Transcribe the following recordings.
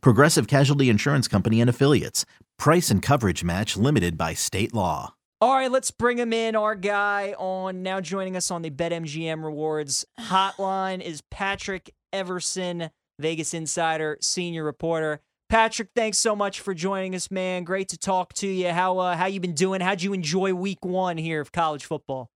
Progressive Casualty Insurance Company and Affiliates. Price and coverage match limited by state law. All right, let's bring him in. Our guy on now joining us on the BetMGM Rewards hotline is Patrick Everson, Vegas Insider, senior reporter. Patrick, thanks so much for joining us, man. Great to talk to you. How uh, how you been doing? How'd you enjoy Week One here of college football?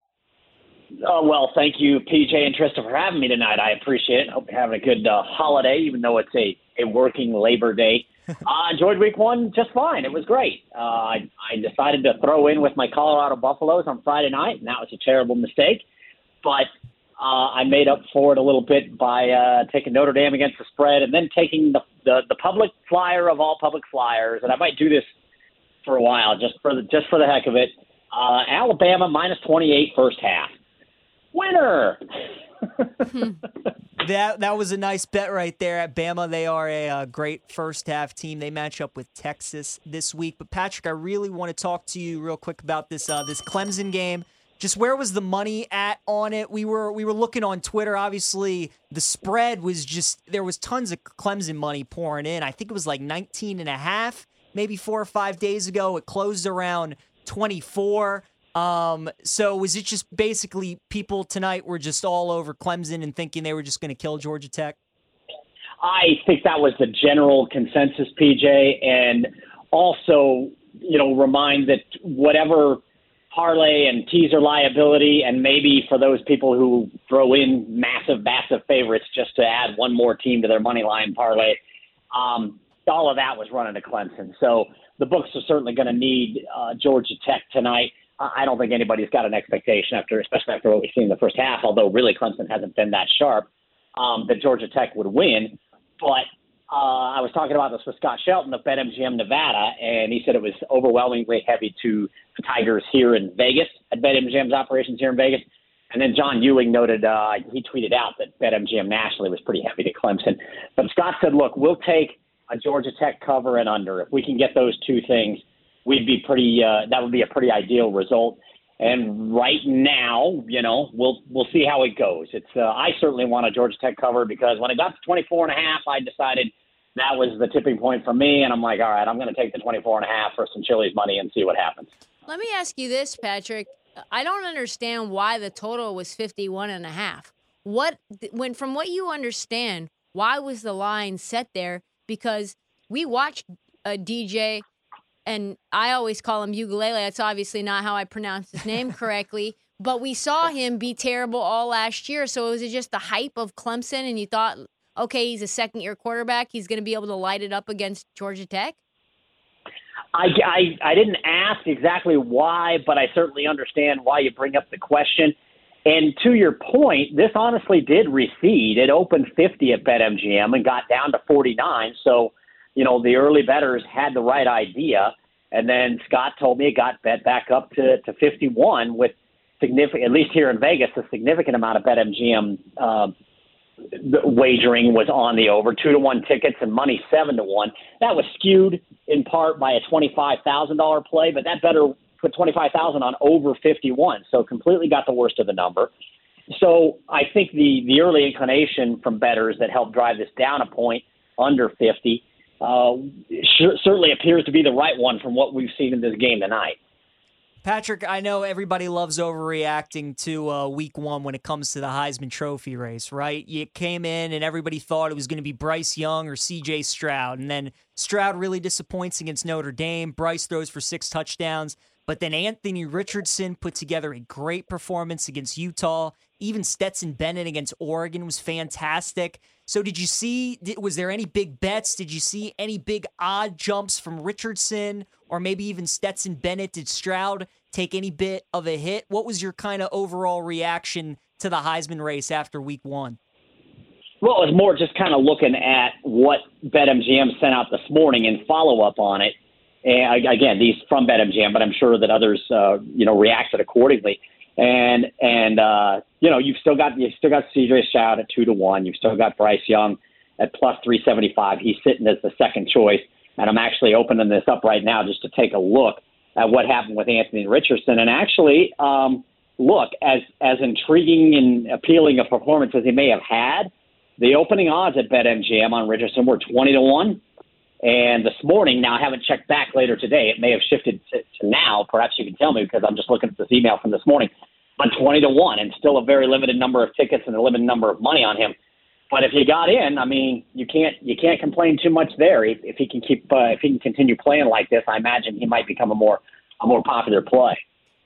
Oh, well, thank you, PJ and Trista, for having me tonight. I appreciate it. Hope you're having a good uh, holiday, even though it's a, a working Labor Day. I uh, enjoyed week one just fine. It was great. Uh, I, I decided to throw in with my Colorado Buffaloes on Friday night, and that was a terrible mistake. But uh, I made up for it a little bit by uh, taking Notre Dame against the spread and then taking the, the, the public flyer of all public flyers. And I might do this for a while just for the, just for the heck of it. Uh, Alabama minus 28 first half winner. that that was a nice bet right there at Bama. They are a, a, uh, great first half team. They match up with Texas this week. But Patrick, I really want to talk to you real quick about this uh, this Clemson game. Just where was the money at on it? We were we were looking on Twitter. Obviously, the spread was just there was tons of Clemson money pouring in. I think it was like 19 and a half maybe 4 or 5 days ago. It closed around 24. Um, so was it just basically people tonight were just all over Clemson and thinking they were just going to kill Georgia Tech? I think that was the general consensus, PJ, and also, you know, remind that whatever parlay and teaser liability, and maybe for those people who throw in massive, massive favorites just to add one more team to their money line parlay, um, all of that was running to Clemson. So the books are certainly going to need uh, Georgia Tech tonight. I don't think anybody's got an expectation after, especially after what we've seen in the first half. Although really Clemson hasn't been that sharp, um, that Georgia Tech would win. But uh, I was talking about this with Scott Shelton of BetMGM Nevada, and he said it was overwhelmingly heavy to the Tigers here in Vegas at BetMGM's operations here in Vegas. And then John Ewing noted uh, he tweeted out that BetMGM nationally was pretty heavy to Clemson. But Scott said, "Look, we'll take a Georgia Tech cover and under if we can get those two things." We'd be pretty. Uh, that would be a pretty ideal result. And right now, you know, we'll we'll see how it goes. It's uh, I certainly want a Georgia Tech cover because when it got to 24 and a half, I decided that was the tipping point for me, and I'm like, all right, I'm going to take the 24 and a half for some Chili's money and see what happens. Let me ask you this, Patrick. I don't understand why the total was 51 and a half. What when from what you understand, why was the line set there? Because we watched a DJ and I always call him ukulele. That's obviously not how I pronounce his name correctly. but we saw him be terrible all last year. So was it just the hype of Clemson, and you thought, okay, he's a second year quarterback, he's going to be able to light it up against Georgia Tech? I, I, I didn't ask exactly why, but I certainly understand why you bring up the question. And to your point, this honestly did recede. It opened 50 at BetMGM and got down to 49. So, you know, the early betters had the right idea. And then Scott told me it got bet back up to, to 51 with significant, at least here in Vegas, a significant amount of BetMGM uh, wagering was on the over, two to one tickets and money seven to one. That was skewed in part by a $25,000 play, but that better put 25,000 on over 51. So completely got the worst of the number. So I think the, the early inclination from betters that helped drive this down a point under 50 uh, sure, certainly appears to be the right one from what we've seen in this game tonight. Patrick, I know everybody loves overreacting to uh, week one when it comes to the Heisman Trophy race, right? You came in and everybody thought it was going to be Bryce Young or CJ Stroud. And then Stroud really disappoints against Notre Dame. Bryce throws for six touchdowns. But then Anthony Richardson put together a great performance against Utah. Even Stetson Bennett against Oregon was fantastic. So, did you see, was there any big bets? Did you see any big odd jumps from Richardson or maybe even Stetson Bennett? Did Stroud take any bit of a hit? What was your kind of overall reaction to the Heisman race after week one? Well, it was more just kind of looking at what BetMGM sent out this morning and follow up on it. And again, these from BetMGM, but I'm sure that others, uh, you know, reacted accordingly. And and uh, you know, you've still got you've still got CJ Stroud at two to one. You've still got Bryce Young at plus three seventy five. He's sitting as the second choice. And I'm actually opening this up right now just to take a look at what happened with Anthony Richardson. And actually, um, look, as as intriguing and appealing a performance as he may have had, the opening odds at BetMGM on Richardson were twenty to one. And this morning, now I haven't checked back later today. It may have shifted to, to now. Perhaps you can tell me because I'm just looking at this email from this morning. But 20 to 1 and still a very limited number of tickets and a limited number of money on him. But if you got in, I mean, you can't you can't complain too much there. If, if he can keep uh, if he can continue playing like this, I imagine he might become a more a more popular play.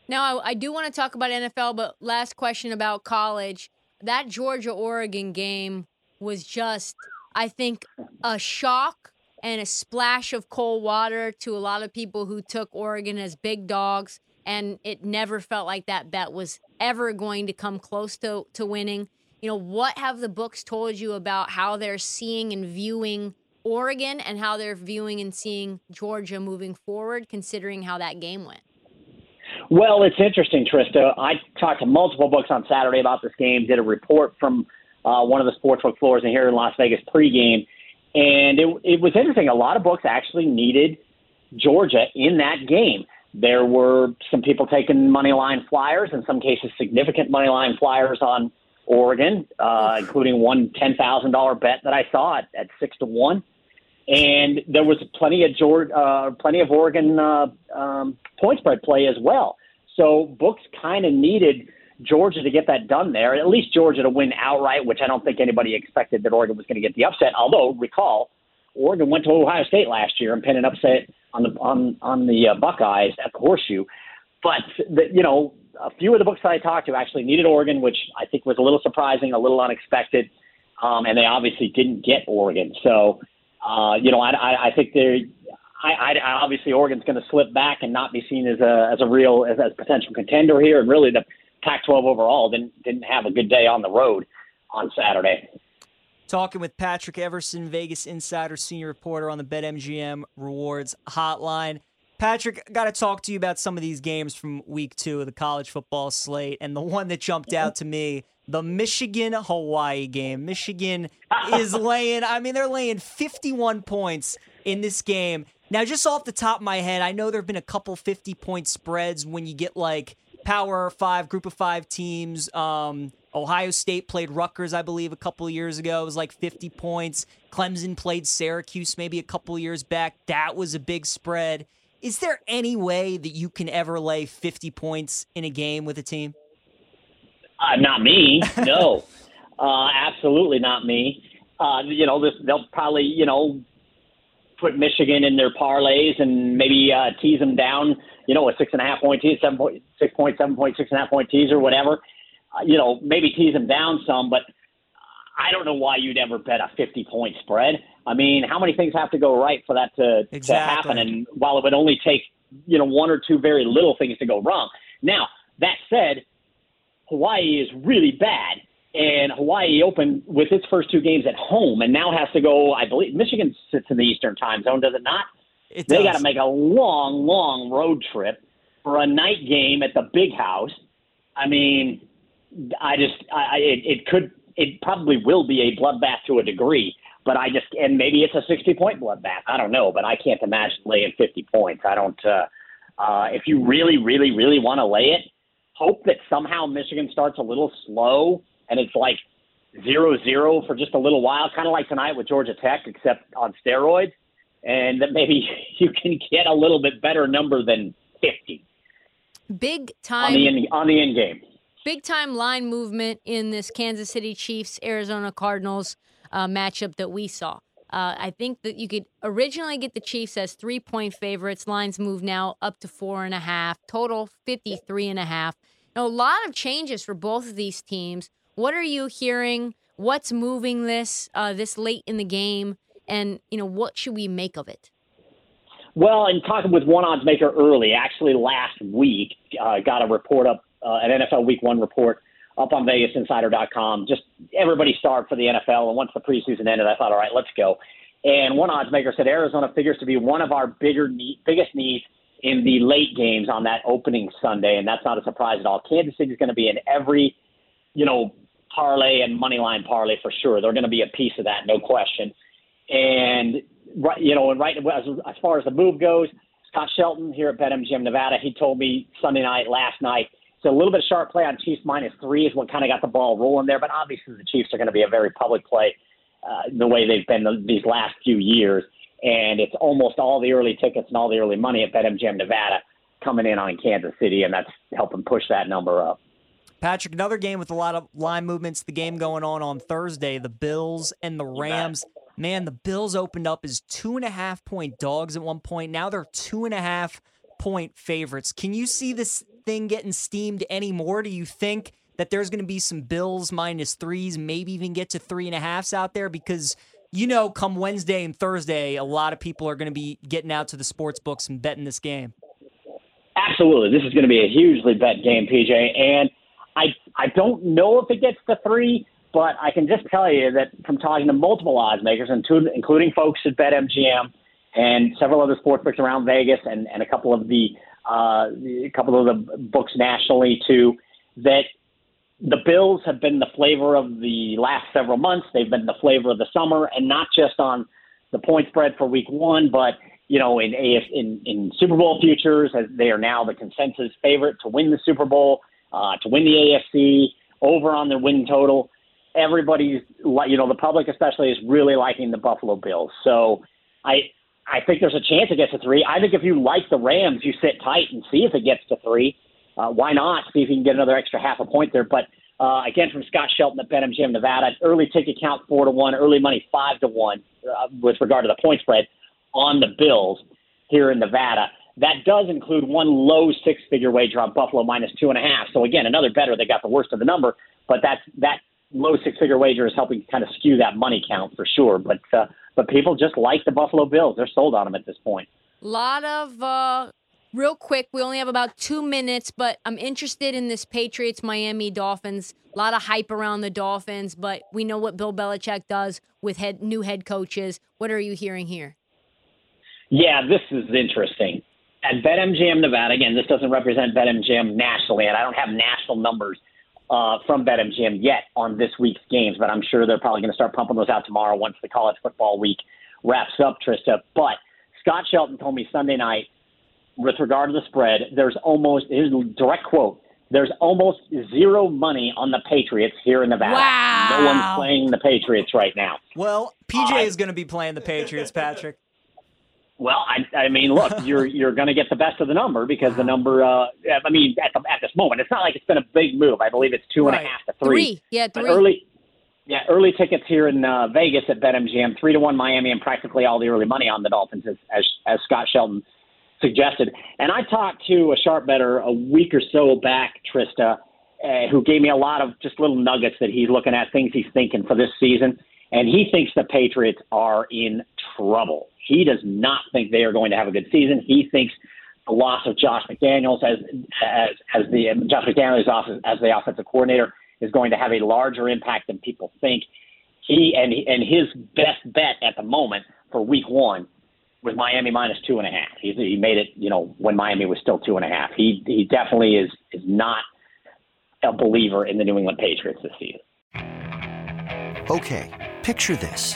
Now, I, I do want to talk about NFL, but last question about college. That Georgia Oregon game was just, I think, a shock and a splash of cold water to a lot of people who took Oregon as big dogs. And it never felt like that bet was ever going to come close to, to winning. You know, what have the books told you about how they're seeing and viewing Oregon and how they're viewing and seeing Georgia moving forward, considering how that game went? Well, it's interesting, Trista. I talked to multiple books on Saturday about this game, did a report from uh, one of the sportsbook floors in here in Las Vegas pregame, and it, it was interesting. A lot of books actually needed Georgia in that game. There were some people taking money line flyers, in some cases significant money line flyers on Oregon, uh, including one ten thousand dollar bet that I saw at, at six to one. And there was plenty of George, uh, plenty of Oregon uh, um, point spread play as well. So books kind of needed Georgia to get that done there, at least Georgia to win outright, which I don't think anybody expected that Oregon was going to get the upset. Although, recall, Oregon went to Ohio State last year and pinned an upset on the on on the uh, Buckeyes at the Horseshoe. But the, you know, a few of the books that I talked to actually needed Oregon, which I think was a little surprising, a little unexpected, um, and they obviously didn't get Oregon. So, uh, you know, I, I, I think they're. I, I, obviously Oregon's going to slip back and not be seen as a as a real as, as potential contender here, and really the Pac-12 overall didn't didn't have a good day on the road on Saturday. Talking with Patrick Everson, Vegas Insider senior reporter on the BetMGM Rewards Hotline. Patrick, got to talk to you about some of these games from week two of the college football slate, and the one that jumped out to me, the Michigan Hawaii game. Michigan is laying, I mean, they're laying 51 points in this game. Now, just off the top of my head, I know there have been a couple 50 point spreads when you get like Power Five, Group of Five teams. Um, Ohio State played Rutgers, I believe, a couple years ago. It was like 50 points. Clemson played Syracuse maybe a couple years back. That was a big spread. Is there any way that you can ever lay 50 points in a game with a team? Uh, not me. No, uh, absolutely not me. Uh, you know, this, they'll probably, you know, put Michigan in their parlays and maybe uh, tease them down you know, a six and a half point teaser, seven point, six point, seven point, six and a half point teaser, whatever. Uh, you know, maybe tease them down some, but I don't know why you'd ever bet a 50 point spread. I mean, how many things have to go right for that to, exactly. to happen? And while it would only take, you know, one or two very little things to go wrong. Now, that said, Hawaii is really bad. And Hawaii opened with its first two games at home and now has to go, I believe, Michigan sits in the Eastern time zone, does it not? It they got to make a long, long road trip for a night game at the big house. I mean, I just, I, it, it could, it probably will be a bloodbath to a degree. But I just, and maybe it's a 60 point bloodbath. I don't know, but I can't imagine laying 50 points. I don't, uh, uh, if you really, really, really want to lay it, hope that somehow Michigan starts a little slow and it's like zero zero for just a little while, kind of like tonight with Georgia Tech, except on steroids and that maybe you can get a little bit better number than 50. Big time on the in, on the end game. Big time line movement in this Kansas City Chiefs Arizona Cardinals uh, matchup that we saw. Uh, I think that you could originally get the Chiefs as three point favorites. Lines move now up to four and a half. Total 53 and a half. Now, a lot of changes for both of these teams. What are you hearing? What's moving this uh, this late in the game? And you know what should we make of it? Well, in talking with one odds maker early, actually last week, uh, got a report up, uh, an NFL Week One report up on VegasInsider.com. Just everybody starved for the NFL, and once the preseason ended, I thought, all right, let's go. And one odds maker said Arizona figures to be one of our bigger need, biggest needs in the late games on that opening Sunday, and that's not a surprise at all. Kansas City is going to be in every, you know, parlay and money line parlay for sure. They're going to be a piece of that, no question. And right, you know, and right as, as far as the move goes, Scott Shelton here at BetMGM Nevada, he told me Sunday night, last night. So a little bit of sharp play on Chiefs minus three is what kind of got the ball rolling there. But obviously, the Chiefs are going to be a very public play uh, the way they've been the, these last few years. And it's almost all the early tickets and all the early money at BetMGM Nevada coming in on Kansas City, and that's helping push that number up. Patrick, another game with a lot of line movements. The game going on on Thursday, the Bills and the Rams. Man, the Bills opened up as two and a half point dogs at one point. Now they're two and a half point favorites. Can you see this thing getting steamed anymore? Do you think that there's going to be some Bills minus threes, maybe even get to three and a halfs out there? Because you know, come Wednesday and Thursday, a lot of people are going to be getting out to the sports books and betting this game. Absolutely, this is going to be a hugely bet game, PJ, and I I don't know if it gets to three. But I can just tell you that from talking to multiple odds makers, including folks at BetMGM and several other sports books around Vegas, and, and a couple of the uh, a couple of the books nationally too, that the Bills have been the flavor of the last several months. They've been the flavor of the summer, and not just on the point spread for Week One, but you know in AF, in, in Super Bowl futures, as they are now the consensus favorite to win the Super Bowl, uh, to win the AFC, over on their win total everybody's you know the public especially is really liking the Buffalo Bills. So I I think there's a chance it gets to three. I think if you like the Rams, you sit tight and see if it gets to three. Uh, why not see if you can get another extra half a point there? But uh, again, from Scott Shelton at BetMGM Nevada, early ticket count four to one, early money five to one uh, with regard to the point spread on the Bills here in Nevada. That does include one low six figure wager on Buffalo minus two and a half. So again, another better that got the worst of the number, but that's that low six figure wager is helping kind of skew that money count for sure. But uh, but people just like the Buffalo Bills. They're sold on them at this point. A lot of uh, real quick. We only have about two minutes, but I'm interested in this Patriots Miami Dolphins. A lot of hype around the Dolphins, but we know what Bill Belichick does with head, new head coaches. What are you hearing here? Yeah, this is interesting. At BetMGM Nevada, again, this doesn't represent BetMGM nationally, and I don't have national numbers uh, from BetMGM yet on this week's games, but I'm sure they're probably going to start pumping those out tomorrow once the college football week wraps up, Trista. But Scott Shelton told me Sunday night, with regard to the spread, there's almost his direct quote. There's almost zero money on the Patriots here in Nevada. Wow. No one's playing the Patriots right now. Well, PJ uh, is going to be playing the Patriots, Patrick. Well, I, I mean, look, you're you're going to get the best of the number because the number. Uh, I mean, at the, at this moment, it's not like it's been a big move. I believe it's two and right. a half to three. Three, yeah, three. But early, yeah, early tickets here in uh, Vegas at BetMGM, three to one Miami, and practically all the early money on the Dolphins, as as, as Scott Shelton suggested. And I talked to a sharp better a week or so back, Trista, uh, who gave me a lot of just little nuggets that he's looking at, things he's thinking for this season, and he thinks the Patriots are in trouble. He does not think they are going to have a good season. He thinks the loss of Josh McDaniels as as as the Josh McDaniels as the offensive coordinator is going to have a larger impact than people think. He and and his best bet at the moment for Week One was Miami minus two and a half. He, he made it, you know, when Miami was still two and a half. He he definitely is is not a believer in the New England Patriots this season. Okay, picture this.